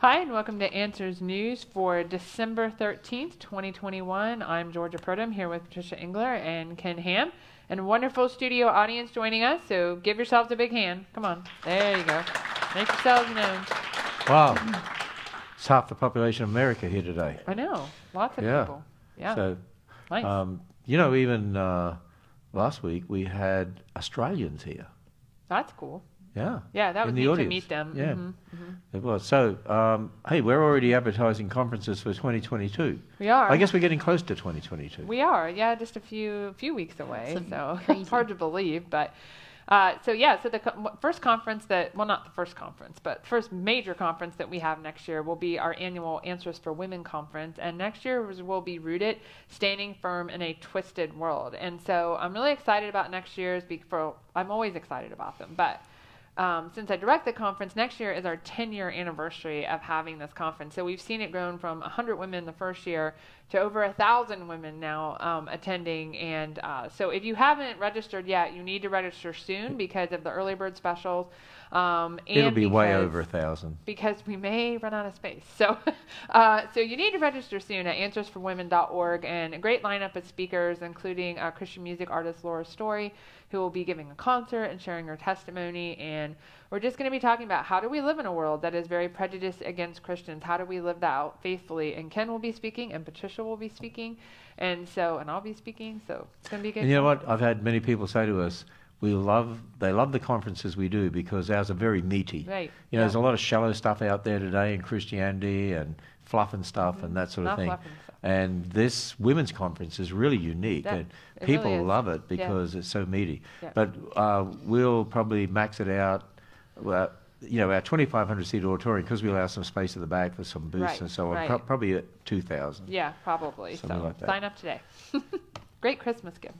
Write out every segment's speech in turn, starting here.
Hi, and welcome to Answers News for December 13th, 2021. I'm Georgia Purdom here with Patricia Engler and Ken Ham, and a wonderful studio audience joining us. So give yourselves a big hand. Come on. There you go. Make yourselves known. Wow. It's half the population of America here today. I know. Lots of Yeah. people. Yeah. So, nice. um, you know, even uh, last week we had Australians here. That's cool. Yeah. Yeah, that in was the neat audience. to meet them. Yeah. Mhm, mhm. It was. So, um, hey, we're already advertising conferences for 2022. We are. I guess we're getting close to 2022. We are, yeah, just a few few weeks away. That's so crazy. it's hard to believe, but uh, so yeah, so the co- w- first conference that well, not the first conference, but first major conference that we have next year will be our annual Answers for Women conference, and next year was- will be rooted, standing firm in a twisted world. And so I'm really excited about next year's. Be- for I'm always excited about them, but um, since I direct the conference, next year is our 10 year anniversary of having this conference. So we've seen it grown from 100 women the first year to over a 1,000 women now um, attending. And uh, so if you haven't registered yet, you need to register soon because of the early bird specials. Um, and It'll be way over a thousand. because we may run out of space. So, uh, so you need to register soon at answersforwomen.org, and a great lineup of speakers, including uh, Christian music artist Laura Story, who will be giving a concert and sharing her testimony. And we're just going to be talking about how do we live in a world that is very prejudiced against Christians? How do we live that out faithfully? And Ken will be speaking, and Patricia will be speaking, and so, and I'll be speaking. So it's going to be a good. And you know what? I've had many people say to us, we love, they love the conferences we do because ours are very meaty. Right. You know, there's a lot of shallow stuff out there today in Christianity and fluff and stuff and that sort of thing. and. And this women's conference is really unique, Yeah, and people really love it Yeah. because it's so meaty. Yeah. But uh, we'll probably max it out. Well, you know, our 2,500 seat auditorium because we allow some space at the back for some booths Right, and so on. right. Pro- probably at 2,000. Yeah, probably. Something so like that. sign up today. great Christmas gift.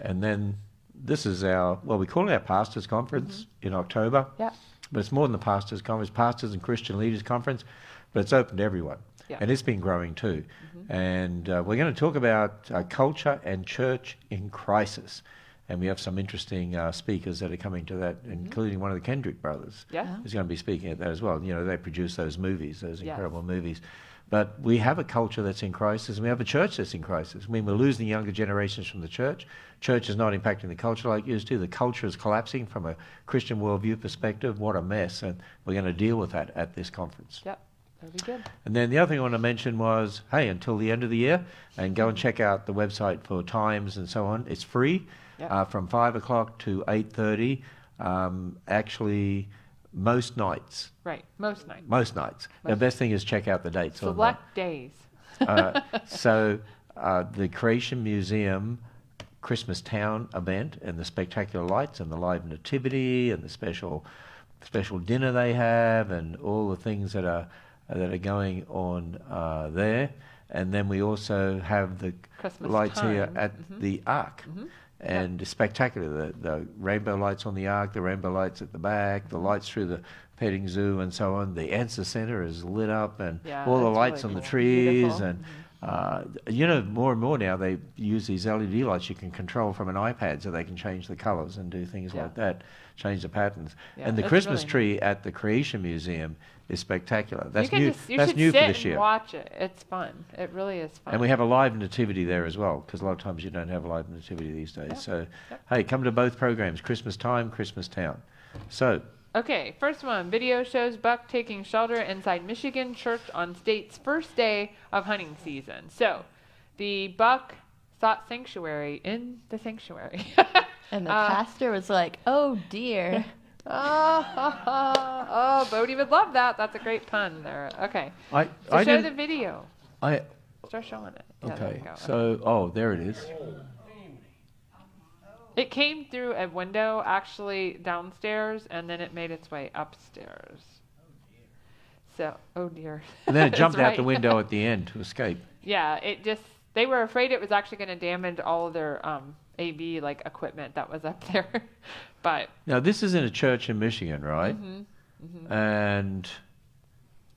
And then this is our well, we call it our pastors conference Mm-hmm. in October. Yeah. But it's more than the pastors conference, pastors and Christian leaders conference, but it's open to everyone. Yeah. And it's been growing too. And uh, we're going to talk about uh, culture and church in crisis. And we have some interesting uh, speakers that are coming to that, including one of the Kendrick brothers Yeah. Yeah. is going to be speaking at that as well. You know, they produce those movies, those Yes. incredible movies. But we have a culture that's in crisis, and we have a church that's in crisis. I mean, we're losing younger generations from the church. Church is not impacting the culture like it used to. The culture is collapsing from a Christian worldview perspective. What a mess. And we're going to deal with that at this conference. Yep. That'll be good. And then the other thing I want to mention was, hey, until the end of the year, and go and check out the website for times and so on. It's free Yep. uh, from five o'clock to eight thirty. Um, actually, most nights, Right. Most nights. most nights. The best thing is check out the dates. on Select days. uh, so uh, the Creation Museum Christmas Town event and the spectacular lights and the live nativity and the special special dinner they have and all the things that are that are going on uh, there. And then we also have the Christmas lights here time. at Mhm. the Ark. Mhm. And it's spectacular. The, the rainbow lights on the Ark, the rainbow lights at the back, the lights through the petting zoo and so on. The answer center is lit up and Yeah, all the lights really on the cool. trees Beautiful. and uh, you know more and more now they use these LED lights you can control from an iPad so they can change the colors and do things Yeah. like that, change the patterns. Yeah, and the Christmas really tree at the Creation Museum is spectacular. That's new. Just, that's should new for this year. watch it. It's fun. It really is fun. And we have a live nativity there as well, because a lot of times you don't have a live nativity these days. Yep. So, Yep. hey, come to both programs Christmas time, Christmas town. So, Okay, first one. Video shows buck taking shelter inside Michigan church on state's first day of hunting season. So, the buck sought sanctuary in the sanctuary. And the Uh, pastor was like, "Oh dear." oh, oh, oh, Bodie would love that. That's a great pun there. Okay, I, so I show the video. I, Start showing it. Yeah, okay, so, oh, there it is. It came through a window actually downstairs, and then it made its way upstairs. So, oh dear. And then it jumped out the window at the end to escape. Yeah, it just they were afraid it was actually going to damage all of their um, AV like equipment that was up there, but Now, this is in a church in Michigan, right? mhm, And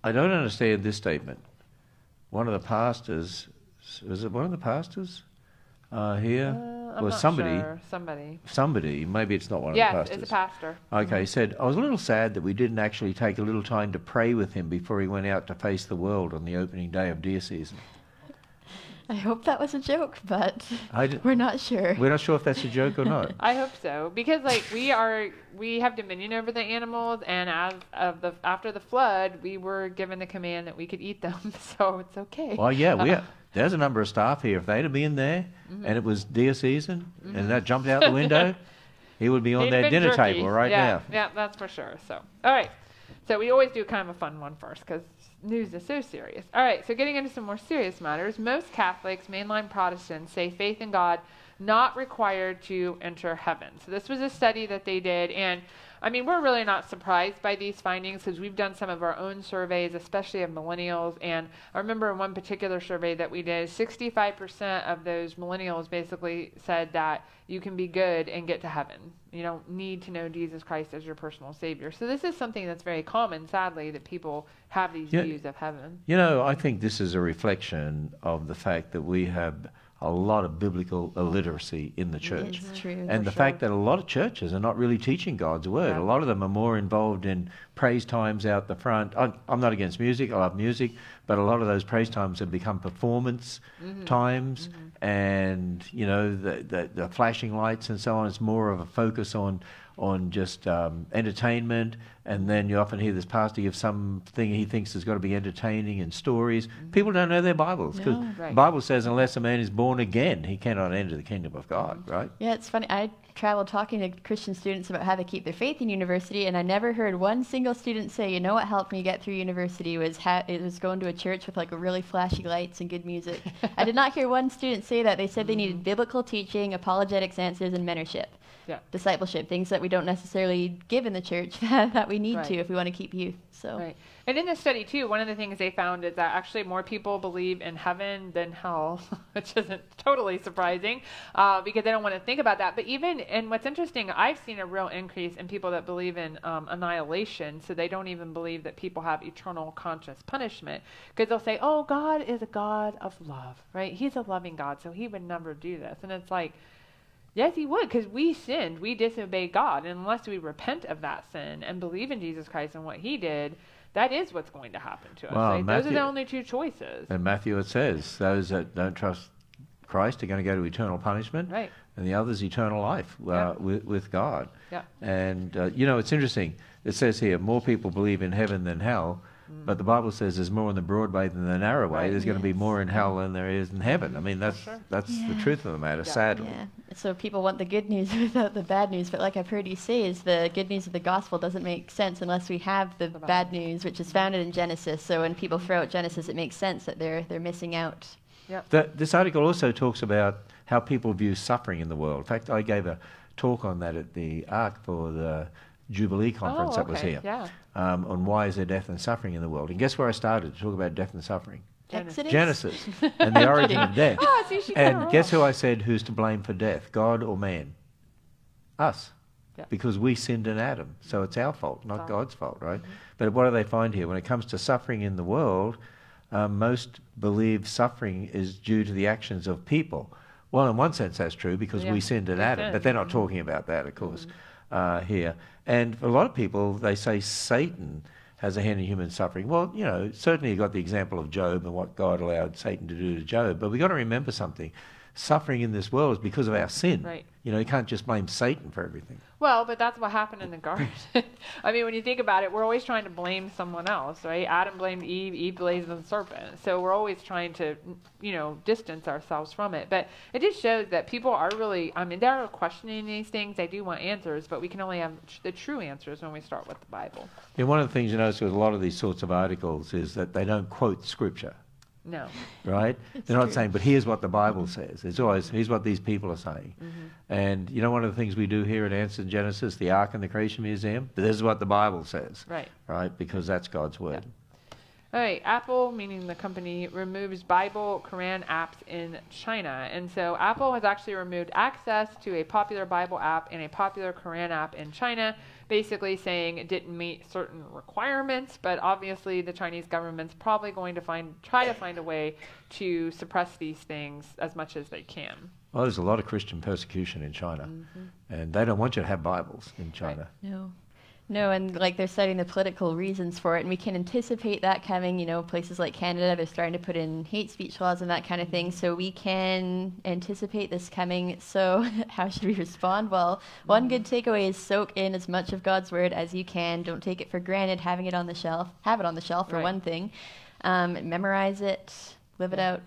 I don't understand this statement. One of the pastors, was it one of the pastors uh, here? uh, I'm Well, somebody- sure. Somebody. Somebody, maybe it's not one Yes, of the pastors. Yeah, it's a pastor. Okay, said, I was a little sad that we didn't actually take a little time to pray with him before he went out to face the world on the opening day of deer season. I hope that was a joke, but d- we're not sure. We're not sure if that's a joke or not. I hope so because like we are we have dominion over the animals and as of the after the flood we were given the command that we could eat them so it's okay. Well, yeah, we uh, there's a number of staff here. If they'd have been there Mm-hmm. and it was deer season and that jumped out the window, he would be on It'd their dinner jerky. table right yeah, now. Yeah, that's for sure. So, all right. So we always do kind of a fun one first because news is so serious. All right. So getting into some more serious matters, most Catholics, mainline Protestants, say faith in God not required to enter heaven. So this was a study that they did, and I mean we're really not surprised by these findings because we've done some of our own surveys, especially of millennials. And I remember in one particular survey that we did, 65% of those millennials basically said that you can be good and get to heaven. You don't need to know Jesus Christ as your personal Savior. So this is something that's very common, sadly, that people have these Yeah. views of heaven. You know, I think this is a reflection of the fact that we have a lot of biblical illiteracy in the church. True. And the sure. fact that a lot of churches are not really teaching God's word. Yeah. A lot of them are more involved in praise times out the front. I, I'm not against music, I love music, but a lot of those praise times have become performance Mm-hmm. times and, you know, the, the, the flashing lights and so on. It's more of a focus on, on just um, entertainment. And then you often hear this pastor give something he thinks has got to be entertaining and stories. Mm-hmm. People don't know their Bibles because No. Right. the Bible says, unless a man is born again, he cannot enter the kingdom of God, mm-hmm. right? Yeah, it's funny. I traveled talking to Christian students about how they keep their faith in university, and I never heard one single student say, "You know what helped me get through university was ha- it was going to a church with like really flashy lights and good music." I did not hear one student say that. They said they needed mm. biblical teaching, apologetics answers, and mentorship, Yeah. discipleship, things that we don't necessarily give in the church that, that we need Right. to if we want to keep youth. So Right. And in this study, too, one of the things they found is that actually more people believe in heaven than hell, which isn't totally surprising uh, because they don't want to think about that. But even, and what's interesting, I've seen a real increase in people that believe in um, annihilation. So they don't even believe that people have eternal conscious punishment because they'll say, oh, God is a God of love, right? He's a loving God, so he would never do this. And it's like, Yes, he would, because we sinned. We disobeyed God. And unless we repent of that sin and believe in Jesus Christ and what he did, that is what's going to happen to us. Well, right? Those are the only two choices. And Matthew it says, those that don't trust Christ are going to go to eternal punishment, Right. and the others eternal life uh, Yeah. with, with God. Yeah. And, uh, you know, it's interesting. It says here, more people believe in heaven than hell, but the Bible says there's more in the broad way than the narrow way. Mm. Right. There's going to be more in hell than there is in heaven. I mean, that's, sure. that's the truth of the matter, Yeah. sadly. Yeah. So people want the good news without the bad news, but like I've heard you say, is the good news of the gospel doesn't make sense unless we have the, The bad news, which is founded in Genesis. So when people throw out Genesis, it makes sense that they're they're missing out. The, this article also talks about how people view suffering in the world. In fact, I gave a talk on that at the Ark for the Jubilee conference oh, that was okay. here Yeah. um, on why is there death and suffering in the world. And guess where I started to talk about death and suffering? Genesis. Exodus. Genesis and the origin of death. Oh, see, she got it And guess who I said who's to blame for death, God or man? Us. Yeah. Because we sinned in Adam. So it's our fault, not Wow. God's fault, right? But what do they find here? When it comes to suffering in the world, um, most believe suffering is due to the actions of people. Well, in one sense, that's true because Yeah, we sinned in Adam, but they're not talking about that, of course, uh, here. And for a lot of people, they say Satan has a hand in human suffering. Well, you know, certainly you've got the example of Job and what God allowed Satan to do to Job, but we've got to remember something. Suffering in this world is because of our sin. Right. You know, you can't just blame Satan for everything. Well, but that's what happened in the garden. I mean, when you think about it, we're always trying to blame someone else, right? Adam blamed Eve, Eve blamed the serpent. So we're always trying to, you know, distance ourselves from it. But it just shows that people are really, I mean, they're questioning these things. They do want answers, but we can only have the true answers when we start with the Bible. Yeah, one of the things you notice with a lot of these sorts of articles is that they don't quote scripture, No. right? They're not saying, but here's what the Bible says. It's always, here's what these people are saying. Mm-hmm. And you know, one of the things we do here at Answer in Genesis, the Ark and the Creation Museum, this is what the Bible says, Right. right? Because that's God's word. All right, Apple, meaning the company, removes Bible Quran apps in China. And so Apple has actually removed access to a popular Bible app and a popular Quran app in China, basically saying it didn't meet certain requirements, but obviously the Chinese government's probably going to find try to find a way to suppress these things as much as they can. Well, there's a lot of Christian persecution in China, mm-hmm. and they don't want you to have Bibles in China. Right. No. No, and like they're citing the political reasons for it, and we can anticipate that coming. You know, places like Canada, they're starting to put in hate speech laws and that kind of thing. So we can anticipate this coming. So how should we respond? Well, one good takeaway is soak in as much of God's word as you can. Don't take it for granted. Having it on the shelf, have it on the shelf for Right. one thing. Um, memorize it, live it out,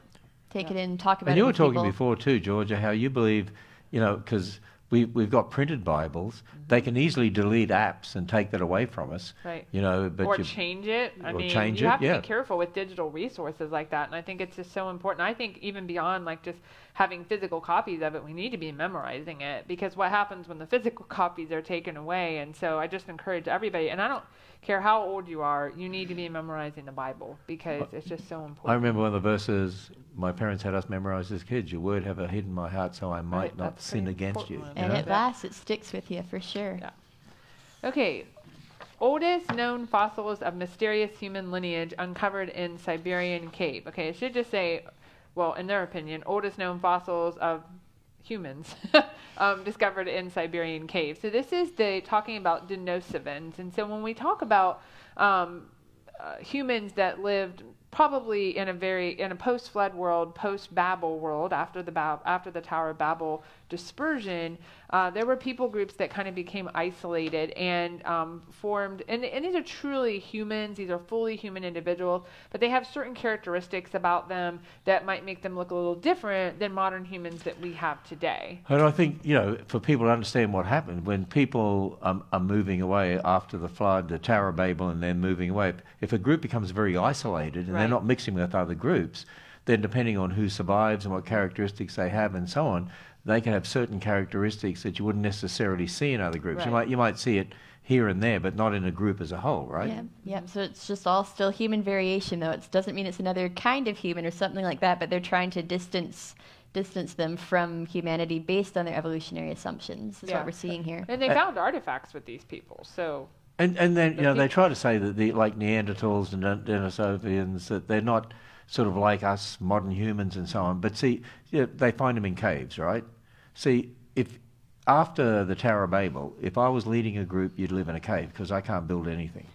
take Yeah. it in, talk about it. And it. you were talking people. before too, Georgia, how you believe, you know, because we, we've got printed Bibles. Mm-hmm. They can easily delete apps and take that away from us. Right. You know, but or you, change it. I or mean, change you it, have to yeah. be careful with digital resources like that, and I think it's just so important. I think even beyond like just having physical copies of it, we need to be memorizing it because what happens when the physical copies are taken away? And so I just encourage everybody, and I don't care how old you are, you need to be memorizing the Bible because it's just so important. I remember one of the verses my parents had us memorize as kids. Your word have I hid in my heart so I might Right, not sin against you. important you And know? it lasts, it sticks with you for sure. Yeah. Okay. Oldest known fossils of mysterious human lineage uncovered in Siberian cave. Okay, it should just say, well, in their opinion, oldest known fossils of humans um, discovered in Siberian cave. So this is the talking about Denisovans. And so when we talk about um, uh, humans that lived probably in a very in a post-flood world, post-Babel world, after the Bab- after the Tower of Babel dispersion, uh, there were people groups that kind of became isolated and um, formed. And, and these are truly humans; these are fully human individuals, but they have certain characteristics about them that might make them look a little different than modern humans that we have today. And I think, you know, for people to understand what happened, when people um, are moving away after the flood, the Tower of Babel, and then moving away, if a group becomes very isolated and they're not mixing with other groups, then depending on who survives and what characteristics they have and so on, they can have certain characteristics that you wouldn't necessarily see in other groups. You might you might see it here and there, but not in a group as a whole, right? Yeah, yeah. So it's just all still human variation, though. It doesn't mean it's another kind of human or something like that. But they're trying to distance distance them from humanity based on their evolutionary assumptions. Is Yeah. what we're seeing here. And they Uh, found artifacts with these people, so And and then you The know they try to say that the like Neanderthals and Den- Denisovians that they're not sort of like us modern humans and so on. But see, yeah, they find them in caves, right? See, if after the Tower of Babel, if I was leading a group, you'd live in a cave because I can't build anything.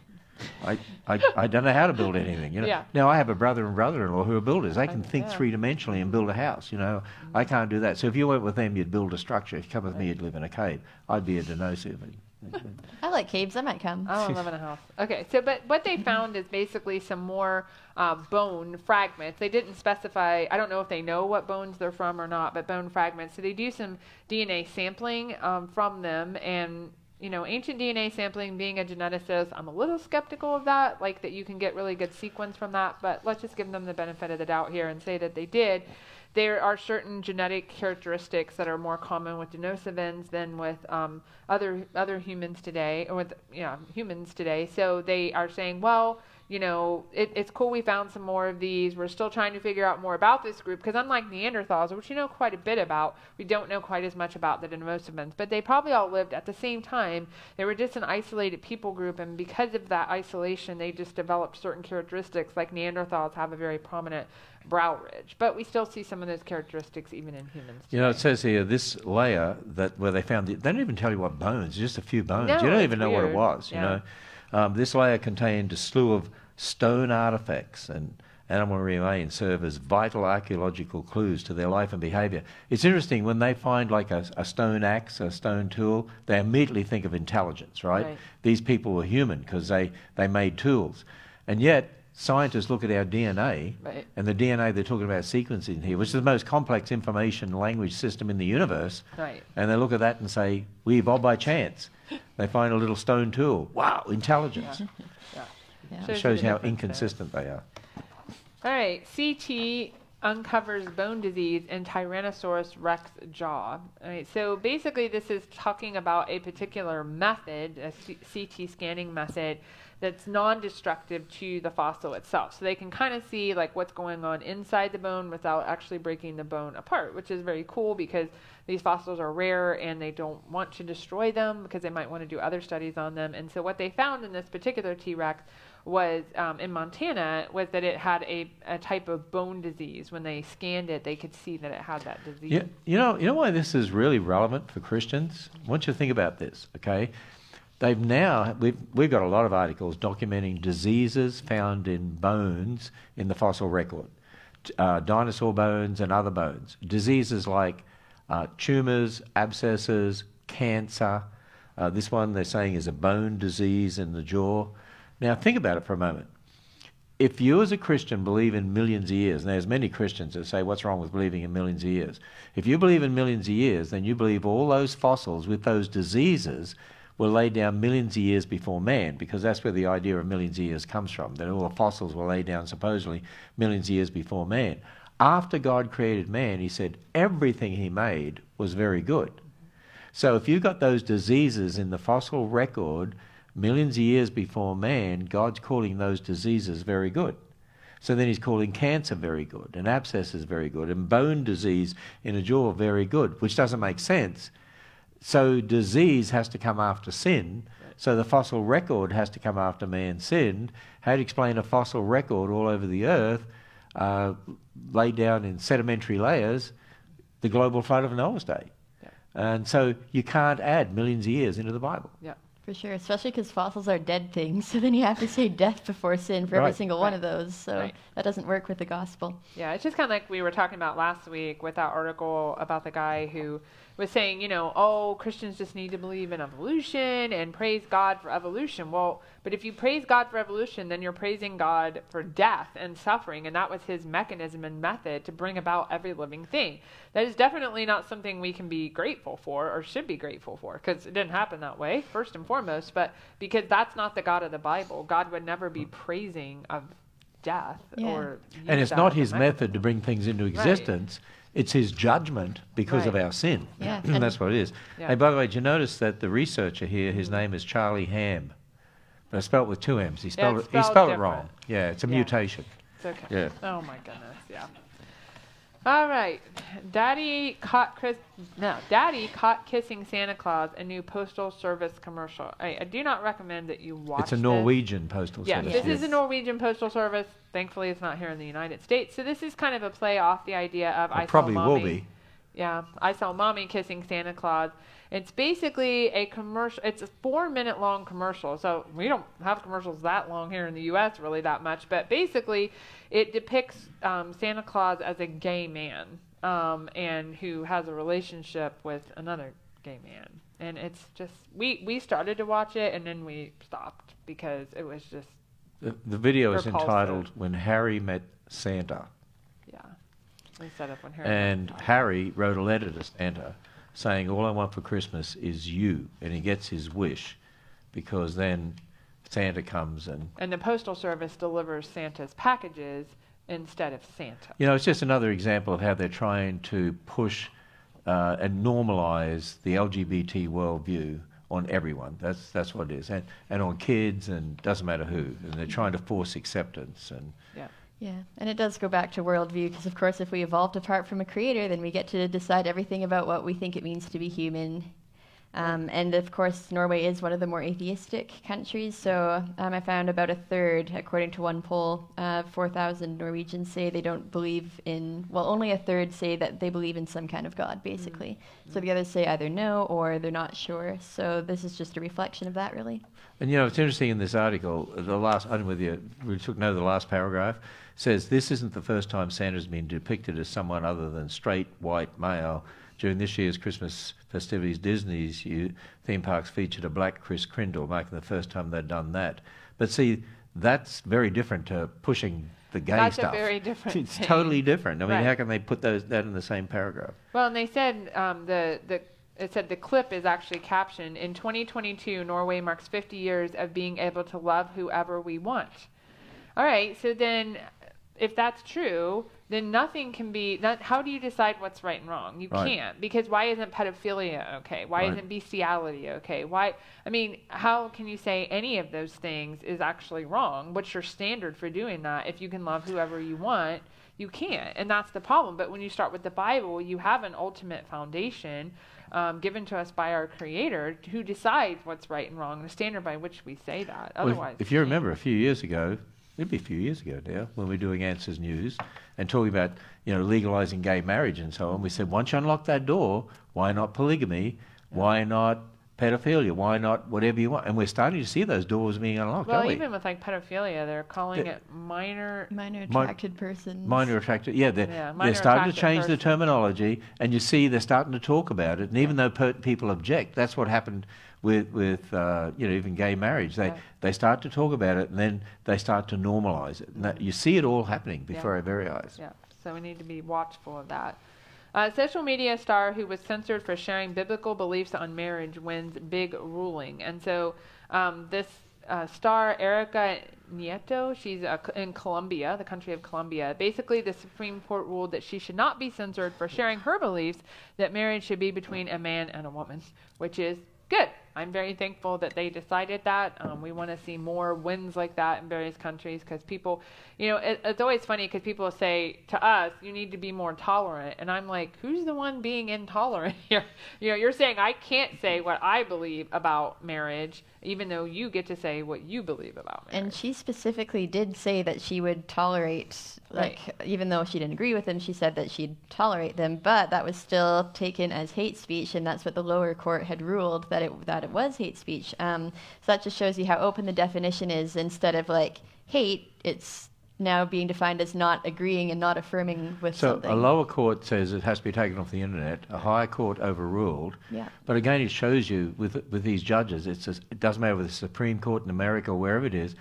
I, I, I don't know how to build anything. You know. Yeah. Now I have a brother and brother-in-law who are builders. They can think yeah. three-dimensionally and build a house. You know, I can't do that. So if you went with them, you'd build a structure. If you come with me, you'd live in a cave. I'd be a Denisovan. I like caves. I might come. I don't live in a house. Okay, so but what they found is basically some more uh, bone fragments. They didn't specify. I don't know if they know what bones they're from or not, but bone fragments. So they do some DNA sampling um, from them, and you know, ancient DNA sampling. Being a geneticist, I'm a little skeptical of that. Like that you can get really good sequence from that, but let's just give them the benefit of the doubt here and say that they did. There are certain genetic characteristics that are more common with Denisovans than with um, other other humans today, or with yeah humans today. So they are saying, well, you know, it, it's cool we found some more of these. We're still trying to figure out more about this group because unlike Neanderthals, which you know quite a bit about, we don't know quite as much about the Denisovans. But they probably all lived at the same time. They were just an isolated people group, and because of that isolation, they just developed certain characteristics. Like Neanderthals have a very prominent brow ridge, but we still see some of those characteristics even in humans. You know, it says here this layer that where they found the, they don't even tell you what bones, just a few bones. No, you don't even know what it was. Yeah. You know, um, this layer contained a slew of stone artifacts and animal remains serve as vital archaeological clues to their life and behavior. It's interesting when they find like a, a stone axe, a stone tool, they immediately think of intelligence, right? Right. These people were human because they, they made tools. And yet, scientists look at our DNA, Right. and the DNA they're talking about sequencing here, which is the most complex information language system in the universe, Right. and they look at that and say, we evolved by chance. They find a little stone tool. Wow, intelligence. Yeah. Yeah. It Shows you shows how difference there. inconsistent they are. All right, CT uncovers bone disease in Tyrannosaurus rex jaw. All right, so basically, this is talking about a particular method, a C- CT scanning method, that's non-destructive to the fossil itself. So they can kind of see like what's going on inside the bone without actually breaking the bone apart, which is very cool because these fossils are rare and they don't want to destroy them because they might want to do other studies on them. And so what they found in this particular T-Rex was um, in Montana was that it had a, a type of bone disease. When they scanned it, they could see that it had that disease. Yeah, you know, you know why this is really relevant for Christians. I want you to think about this. Okay, they've now we've we've got a lot of articles documenting diseases found in bones in the fossil record, uh, dinosaur bones and other bones. Diseases like uh, tumors, abscesses, cancer. Uh, this one they're saying is a bone disease in the jaw. Now, think about it for a moment. If you, as a Christian, believe in millions of years, and there's many Christians that say, What's wrong with believing in millions of years? If you believe in millions of years, then you believe all those fossils with those diseases were laid down millions of years before man, because that's where the idea of millions of years comes from, that all the fossils were laid down supposedly millions of years before man. After God created man, he said everything he made was very good. So if you've got those diseases in the fossil record, millions of years before man, God's calling those diseases very good. So then he's calling cancer very good, and abscesses very good, and bone disease in a jaw very good, which doesn't make sense. So disease has to come after sin. So the fossil record has to come after man sinned. How do you explain a fossil record all over the earth, uh, laid down in sedimentary layers, the global flood of Noah's day? Yeah. And so you can't add millions of years into the Bible. Yeah. For sure, especially because fossils are dead things. So then you have to say death before sin for every Right. single one of those. So Right. that doesn't work with the gospel. Yeah, it's just kind of like we were talking about last week with that article about the guy who was saying, you know, oh, Christians just need to believe in evolution and praise God for evolution. Well, but if you praise God for evolution, then you're praising God for death and suffering, and that was his mechanism and method to bring about every living thing. That is definitely not something we can be grateful for or should be grateful for because it didn't happen that way, first and foremost, but because that's not the God of the Bible. God would never be mm. praising of death Yeah. or And it's not his method to bring things into existence. It's his judgment because of our sin. Yeah, and that's what it is. Yeah. Hey, by the way, did you notice that the researcher here, his name is Charlie Hamm, but I spelled it with two M's. He spelled it's it. He spelled spelled it wrong. Yeah, it's a Yeah. mutation. It's okay. Yeah. Oh my goodness. Yeah. All right. Daddy caught Chris. No, Daddy caught kissing Santa Claus. A new postal service commercial. I, I do not recommend that you watch. It's a this. Norwegian postal Yeah, service. this yes. is a Norwegian postal service. Thankfully, it's not here in the United States. So this is kind of a play off the idea of I probably saw will mommy. be. Yeah, I saw mommy kissing Santa Claus. It's basically a commercial. It's a four-minute long commercial. So we don't have commercials that long here in the U.S. really that much. But basically, it depicts um, Santa Claus as a gay man um, and who has a relationship with another gay man. And it's just we we started to watch it and then we stopped because it was just The, the video is entitled "When Harry Met Santa," yeah. Instead of when Harry and Harry wrote a letter to Santa saying, "All I want for Christmas is you," and he gets his wish because then Santa comes and and the postal service delivers Santa's packages instead of Santa. You know, it's just another example of how they're trying to push uh, and normalize the LGBT worldview on everyone. That's that's what it is, and and on kids, and doesn't matter who. And they're trying to force acceptance. And Yeah. Yeah, and it does go back to worldview because, of course, if we evolved apart from a creator, then we get to decide everything about what we think it means to be human. Um, and of course, Norway is one of the more atheistic countries. So um, I found about a third, according to one poll, uh, 4,000 Norwegians say they don't believe in, well, only a third say that they believe in some kind of God, basically. So the others say either no or they're not sure. So this is just a reflection of that, really. and you know, it's interesting in this article. The last, I don't know whether you we took note of the last paragraph. Says this isn't the first time Santa's been depicted as someone other than straight white male. During this year's Christmas festivities, Disney's u- theme parks featured a black Kris Kringle, marking the first time they'd done that. But see, that's very different to pushing the gay That's a stuff. very different It's thing. totally different. I mean, Right. how can they put those that in the same paragraph? Well, and they said um, the the it said the clip is actually captioned in 2022 Norway marks 50 years of being able to love whoever we want. All right, so then if that's true, then nothing can be. Not, how do you decide what's right and wrong? You Right. can't because why isn't pedophilia okay? Why Right. isn't bestiality okay? Why? I mean, how can you say any of those things is actually wrong? What's your standard for doing that? If you can love whoever you want, you can't, and that's the problem. But when you start with the Bible, you have an ultimate foundation. Um, given to us by our Creator, who decides what's right and wrong, the standard by which we say that. Well, if- Otherwise, if, you remember a few years ago, it'd be a few years ago now, when we were doing Answers News and talking about you know legalizing gay marriage and so on, we said once you unlock that door, why not polygamy? Why not pedophilia? Why not whatever you want? And we're starting to see those doors being unlocked, Well, aren't we? even with like pedophilia, they're calling The- it minor. Minor Min- attracted persons. Minor attracted, yeah, they're, Yeah, they're starting to attracted change the terminology, and you see they're starting to talk about it. And even though per- people object, that's what happened with with uh, you know even gay marriage. They Right. they start to talk about it, and then they start to normalise it. And that, you see it all happening before our very eyes. Yeah, so we need to be watchful of that. Uh, social media star who was censored for sharing biblical beliefs on marriage wins big ruling. And so um, this uh, star, Erica Nieto, she's uh, in Colombia, the country of Colombia. Basically, the Supreme Court ruled that she should not be censored for sharing her beliefs that marriage should be between a man and a woman, which is good. I'm very thankful that they decided that. Um, we want to see more wins like that in various countries because people, you know, it, it's always funny because people say to us, you need to be more tolerant. And I'm like, who's the one being intolerant here? You know, you're saying I can't say what I believe about marriage, even though you get to say what you believe about marriage. And she specifically did say that she would tolerate, like, even though she didn't agree with them, she said that she'd tolerate them. But that was still taken as hate speech, and that's what the lower court had ruled that it that it was hate speech. Um, so that just shows you how open the definition is. Instead of like hate, it's now being defined as not agreeing and not affirming with So something. So a lower court says it has to be taken off the internet. A higher court overruled. Yeah. But again, it shows you with with these judges, it's just, it doesn't matter whether the Supreme Court in America or wherever it is.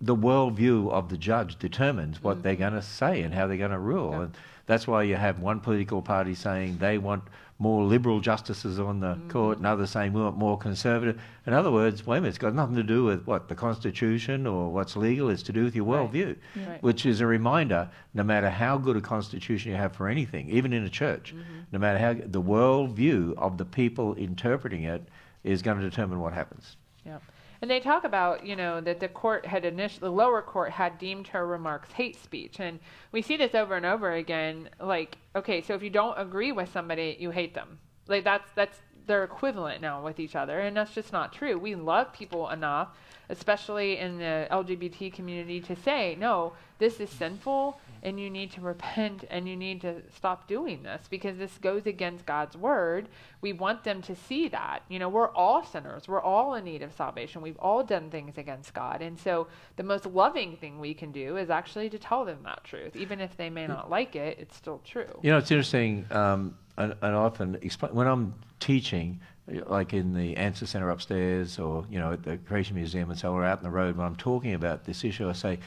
The worldview of the judge determines what mm. they're going to say and how they're going to rule, Yeah. and that's why you have one political party saying they want more liberal justices on the mm. court, and others saying we want more conservative. In other words, wait a minute, it's got nothing to do with what the Constitution or what's legal. It's to do with your Right. worldview Right. which is a reminder no matter how good a constitution you have for anything, even in a church, mm-hmm. no matter how the world view of the people interpreting it is going to determine what happens. Yeah. And they talk about, you know, that the court had initially, the lower court had deemed her remarks hate speech. And we see this over and over again. Like, okay, so if you don't agree with somebody, you hate them. Like, that's, that's, they're equivalent now with each other. And that's just not true. We love people enough, especially in the LGBT community, to say, no, this is sinful and you need to repent and you need to stop doing this because this goes against God's word. We want them to see that. You know, we're all sinners. We're all in need of salvation. We've all done things against God. And so the most loving thing we can do is actually to tell them that truth. Even if they may not like it, it's still true. You know, it's interesting, um, and, often explain when I'm teaching, like in the Answer Center upstairs or, you know, at the Creation Museum and so we're out in the road, when I'm talking about this issue, I say,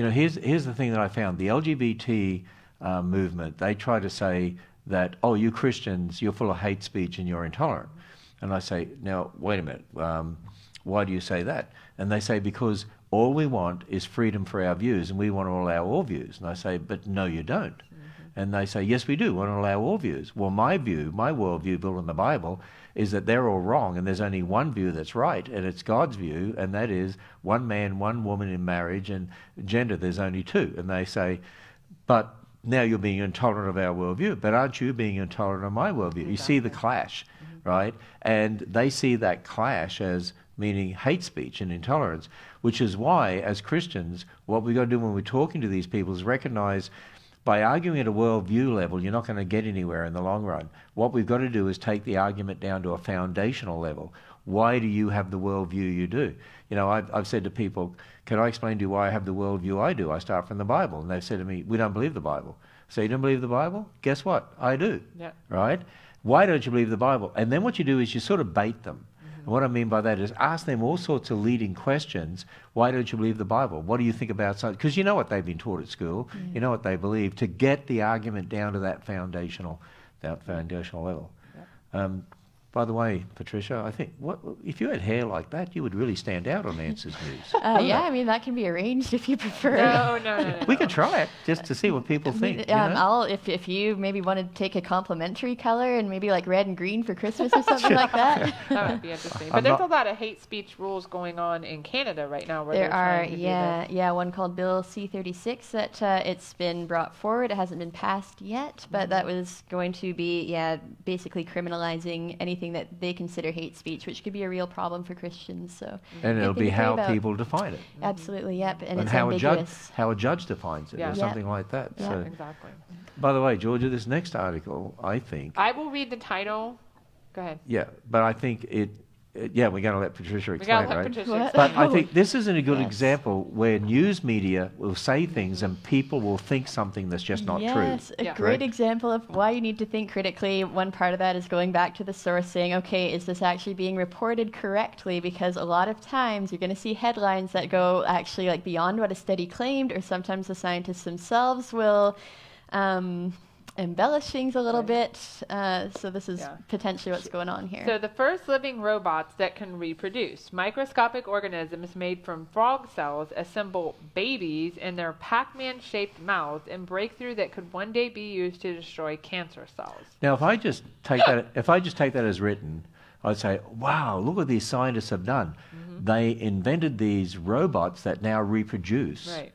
you know, here's, here's the thing that I found. The LGBT uh, movement, they try to say that, oh, you Christians, you're full of hate speech and you're intolerant. And I say, now, wait a minute, um, why do you say that? And they say, because all we want is freedom for our views and we want to allow all views. And I say, but no, you don't. And they say, yes, we do. We want to allow all views. Well, my view, my worldview built on the Bible, is that they're all wrong and there's only one view that's right, and it's God's view, and that is one man, one woman in marriage, and gender, there's only two. And they say, but now you're being intolerant of our worldview, but aren't you being intolerant of my worldview? You see the clash, mm-hmm. right? And they see that clash as meaning hate speech and intolerance, which is why, as Christians, what we've got to do when we're talking to these people is recognize by arguing at a worldview level, you're not going to get anywhere in the long run. What we've got to do is take the argument down to a foundational level. Why do you have the worldview you do? You know, I've, I've said to people, can I explain to you why I have the worldview I do? I start from the Bible. And they've said to me, we don't believe the Bible. So you don't believe the Bible? Guess what? I do. Yeah. Right? Why don't you believe the Bible? And then what you do is you sort of bait them. And what I mean by that is ask them all sorts of leading questions. Why don't you believe the Bible? What do you think about something? Because you know what they've been taught at school. You know what they believe. To get the argument down to that foundational, that foundational level. Um, By the way, Patricia, I think what if you had hair like that, you would really stand out on Answers News. Uh, yeah, I mean that can be arranged if you prefer. No, no, no, no. we no. could try it just to see what people think. you Um, know? I'll if if you maybe want to take a complementary color and maybe like red and green for Christmas or something like that. That would be interesting. I'm But there's not- a lot of hate speech rules going on in Canada right now. Where There they're trying to do yeah, this. yeah, one called Bill C-36 that uh, it's been brought forward. It hasn't been passed yet, but that Mm-hmm. was going to be, yeah, basically criminalizing anything that they consider hate speech, which could be a real problem for Christians. So, mm-hmm. and it'll be how about. people define it, mm-hmm. absolutely, yep, and, and it's how a judge how a judge defines it, Yeah. or Yeah. something like that. Yeah. So, Exactly. by the way, Georgia, this next article, I think, I will read the title. Go ahead. yeah, but I think it, it yeah, we're going to let Patricia explain, gotta let right? Patricia explain. But I think this isn't a good Yes. example where news media will say things and people will think something that's just not yes, true. a Yeah. great Right. example of why you need to think critically. One part of that is going back to the source saying, okay, is this actually being reported correctly? Because a lot of times you're going to see headlines that go actually like beyond what a study claimed, or sometimes the scientists themselves will um, embellish things a little Right. bit. Uh, so this is Yeah. potentially what's going on here. So the first living robots that can reproduce, microscopic organisms made from frog cells assemble babies in their Pac-Man shaped mouths and breakthrough that could one day be used to destroy cancer cells. Now, if I just take that, if I just take that as written, I'd say, "Wow, look what these scientists have done. Mm-hmm. They invented these robots that now reproduce." Right.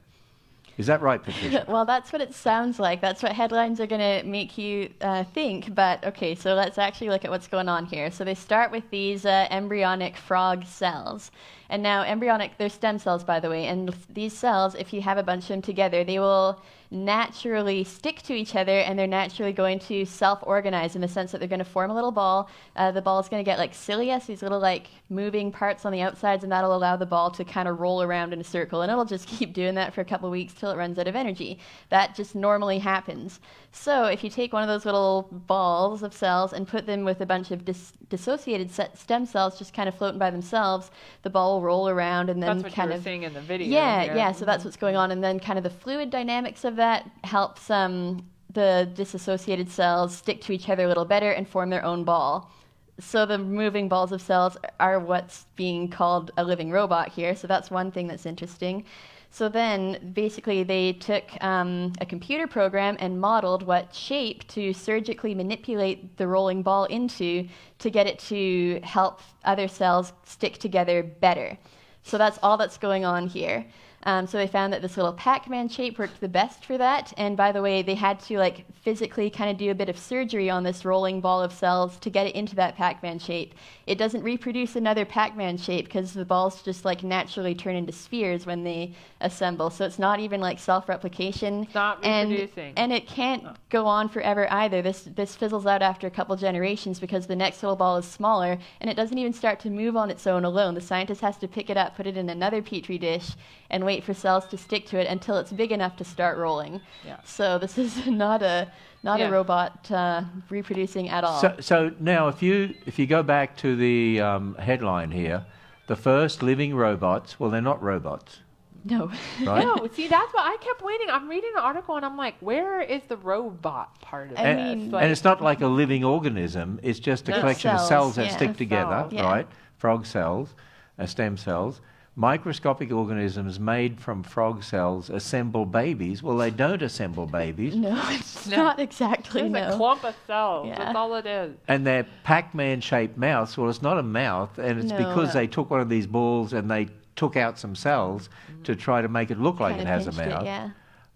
Is that right, Patricia? well, that's what it sounds like. That's what headlines are going to make you uh, think. But okay, so let's actually look at what's going on here. So they start with these uh, embryonic frog cells. And now, embryonic, they're stem cells, by the way. And these cells, if you have a bunch of them together, they will naturally stick to each other and they're naturally going to self organize in the sense that they're going to form a little ball. Uh, the ball is going to get like cilia, so these little like moving parts on the outsides, and that'll allow the ball to kind of roll around in a circle. And it'll just keep doing that for a couple of weeks till it runs out of energy. That just normally happens. So if you take one of those little balls of cells and put them with a bunch of dis- dissociated stem cells just kind of floating by themselves, the ball will roll around and then That's what you kind were of seeing in the video. yeah, here. yeah. So that's what's going on, and then kind of the fluid dynamics of that helps um, the disassociated cells stick to each other a little better and form their own ball. So the moving balls of cells are what's being called a living robot here. So that's one thing that's interesting. So then, basically, they took um, a computer program and modeled what shape to surgically manipulate the rolling ball into to get it to help other cells stick together better. So that's all that's going on here. Um, so they found that this little Pac-Man shape worked the best for that. And by the way, they had to like physically kind of do a bit of surgery on this rolling ball of cells to get it into that Pac-Man shape. It doesn't reproduce another Pac-Man shape because the balls just like naturally turn into spheres when they assemble. So it's not even like self-replication. It's not and, reproducing. and it can't oh. go on forever either. This this fizzles out after a couple generations because the next little ball is smaller and it doesn't even start to move on its own alone. The scientist has to pick it up, put it in another petri dish, and wait for cells to stick to it until it's big enough to start rolling. Yeah. So this is not a not Yeah. a robot uh, reproducing at all. So, so now, if you if you go back to the um, headline here, the first living robots. Well, they're not robots, no. right? No, see, that's what I kept waiting. I'm reading the article and I'm like, where is the robot part of I it? and, mean- like- and it's not like a living organism. It's just a No. collection of Cells, cells that yeah. stick together. Yeah. right? Frog cells, uh, stem cells. Microscopic organisms made from frog cells assemble babies. Well, they don't assemble babies, no, it's No. not exactly There's no. a clump of cells. Yeah. That's all it is. and they're Pac-Man shaped mouths. Well, it's not a mouth, and it's No. because they took one of these balls and they took out some cells to try to make it look like it has a pinched it, mouth. yeah.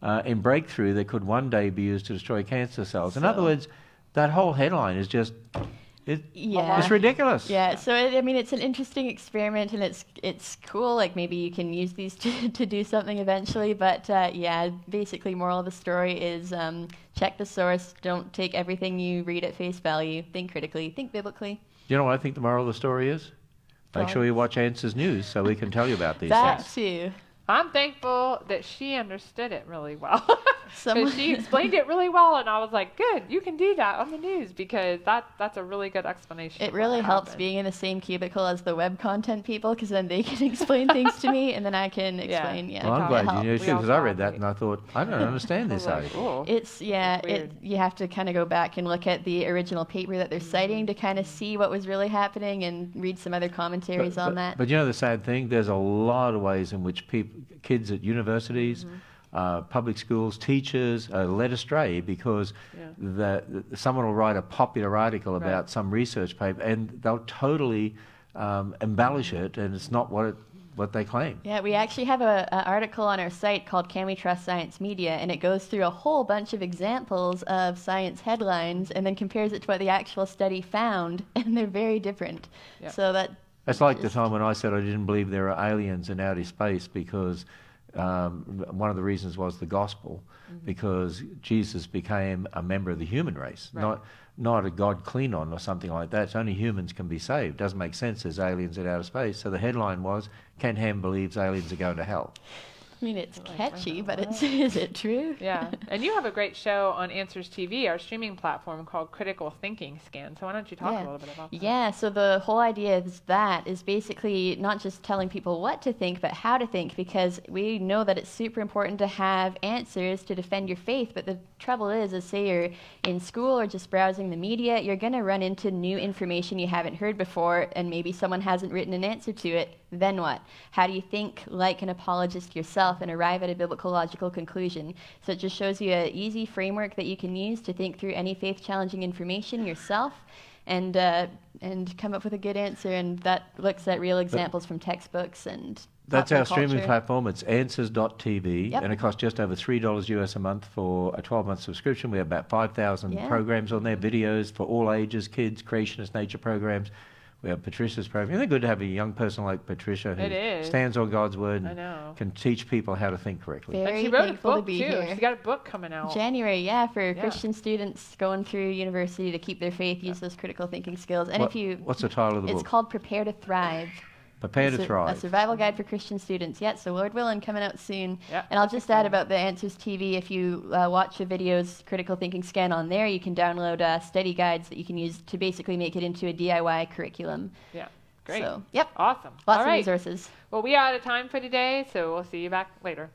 uh, in breakthrough that could one day be used to destroy cancer cells. In other words, that whole headline is just it, Yeah. it's ridiculous. Yeah, so it, I mean, it's an interesting experiment, and it's it's cool. Like maybe you can use these to, to do something eventually. But uh, yeah, basically, moral of the story is um, check the source. Don't take everything you read at face value. Think critically. Think biblically. You know what I think the moral of the story is? Make sure you watch Answers News so we can tell you about these that things. too. I'm thankful that she understood it really well. Someone- Because she explained it really well, and I was like, "Good, you can do that on the news because that that's a really good explanation." It really helps happened." being in the same cubicle as the web content people because then they can explain things to me and then I can explain. Yeah, well, I'm glad helps. you knew too, because I read that and I thought, I don't understand this. was like, age. It's yeah, it you have to kind of go back and look at the original paper that they're citing to kind of see what was really happening and read some other commentaries but, on but- that. But you know the sad thing, there's a lot of ways in which people, kids at universities, Mm-hmm. uh, public schools, teachers are led astray because Yeah. the, the, someone will write a popular article Right. about some research paper and they'll totally um, embellish it, and it's not what it, what they claim. Yeah, we actually have a, a article on our site called "Can We Trust Science Media?" and it goes through a whole bunch of examples of science headlines and then compares it to what the actual study found, and they're very different. Yep. So that It's like the time when I said I didn't believe there are aliens in outer space because um, one of the reasons was the gospel, Mm-hmm. because Jesus became a member of the human race, Right. not not a God Klingon or something like that. It's only humans can be saved. Doesn't make sense as aliens in outer space. So the headline was, Ken Ham believes aliens are going to hell. I mean, it's Like, catchy, but it's is it true? Yeah, and you have a great show on Answers TV, our streaming platform called Critical Thinking Scan. So why don't you talk Yeah. a little bit about that? Yeah, so the whole idea is that is basically not just telling people what to think, but how to think, because we know that it's super important to have answers to defend your faith. But the trouble is, is say you're in school or just browsing the media, you're going to run into new information you haven't heard before, and maybe someone hasn't written an answer to it. Then what? How do you think like an apologist yourself and arrive at a biblical logical conclusion? So it just shows you an easy framework that you can use to think through any faith challenging information yourself and uh, and come up with a good answer. And that looks at real examples from textbooks and That's our streaming platform. It's answers.tv, Yep. and it costs just over $3 US a month for a 12 month subscription. We have about 5,000 Yeah. programs on there, videos for all ages, kids, creationist nature programs. We have Patricia's program. Isn't it good to have a young person like Patricia who stands on God's word I and know. can teach people how to think correctly? Very and she wrote a book to be too. here. She's got a book coming out. January, yeah, for Yeah. Christian students going through university to keep their faith, use those critical thinking skills. And What- if you, what's the title of the it's book? It's called Prepare to Thrive. Prepare to Sur- A survival guide for Christian students. Yeah, so Lord willing, coming out soon. Yeah, and I'll just add about the Answers TV. If you uh, watch the videos, Critical Thinking Scan on there, you can download uh, study guides that you can use to basically make it into a DIY curriculum. Yeah, great. So, yep, Awesome. lots All of right. resources. Well, we are out of time for today, so we'll see you back later.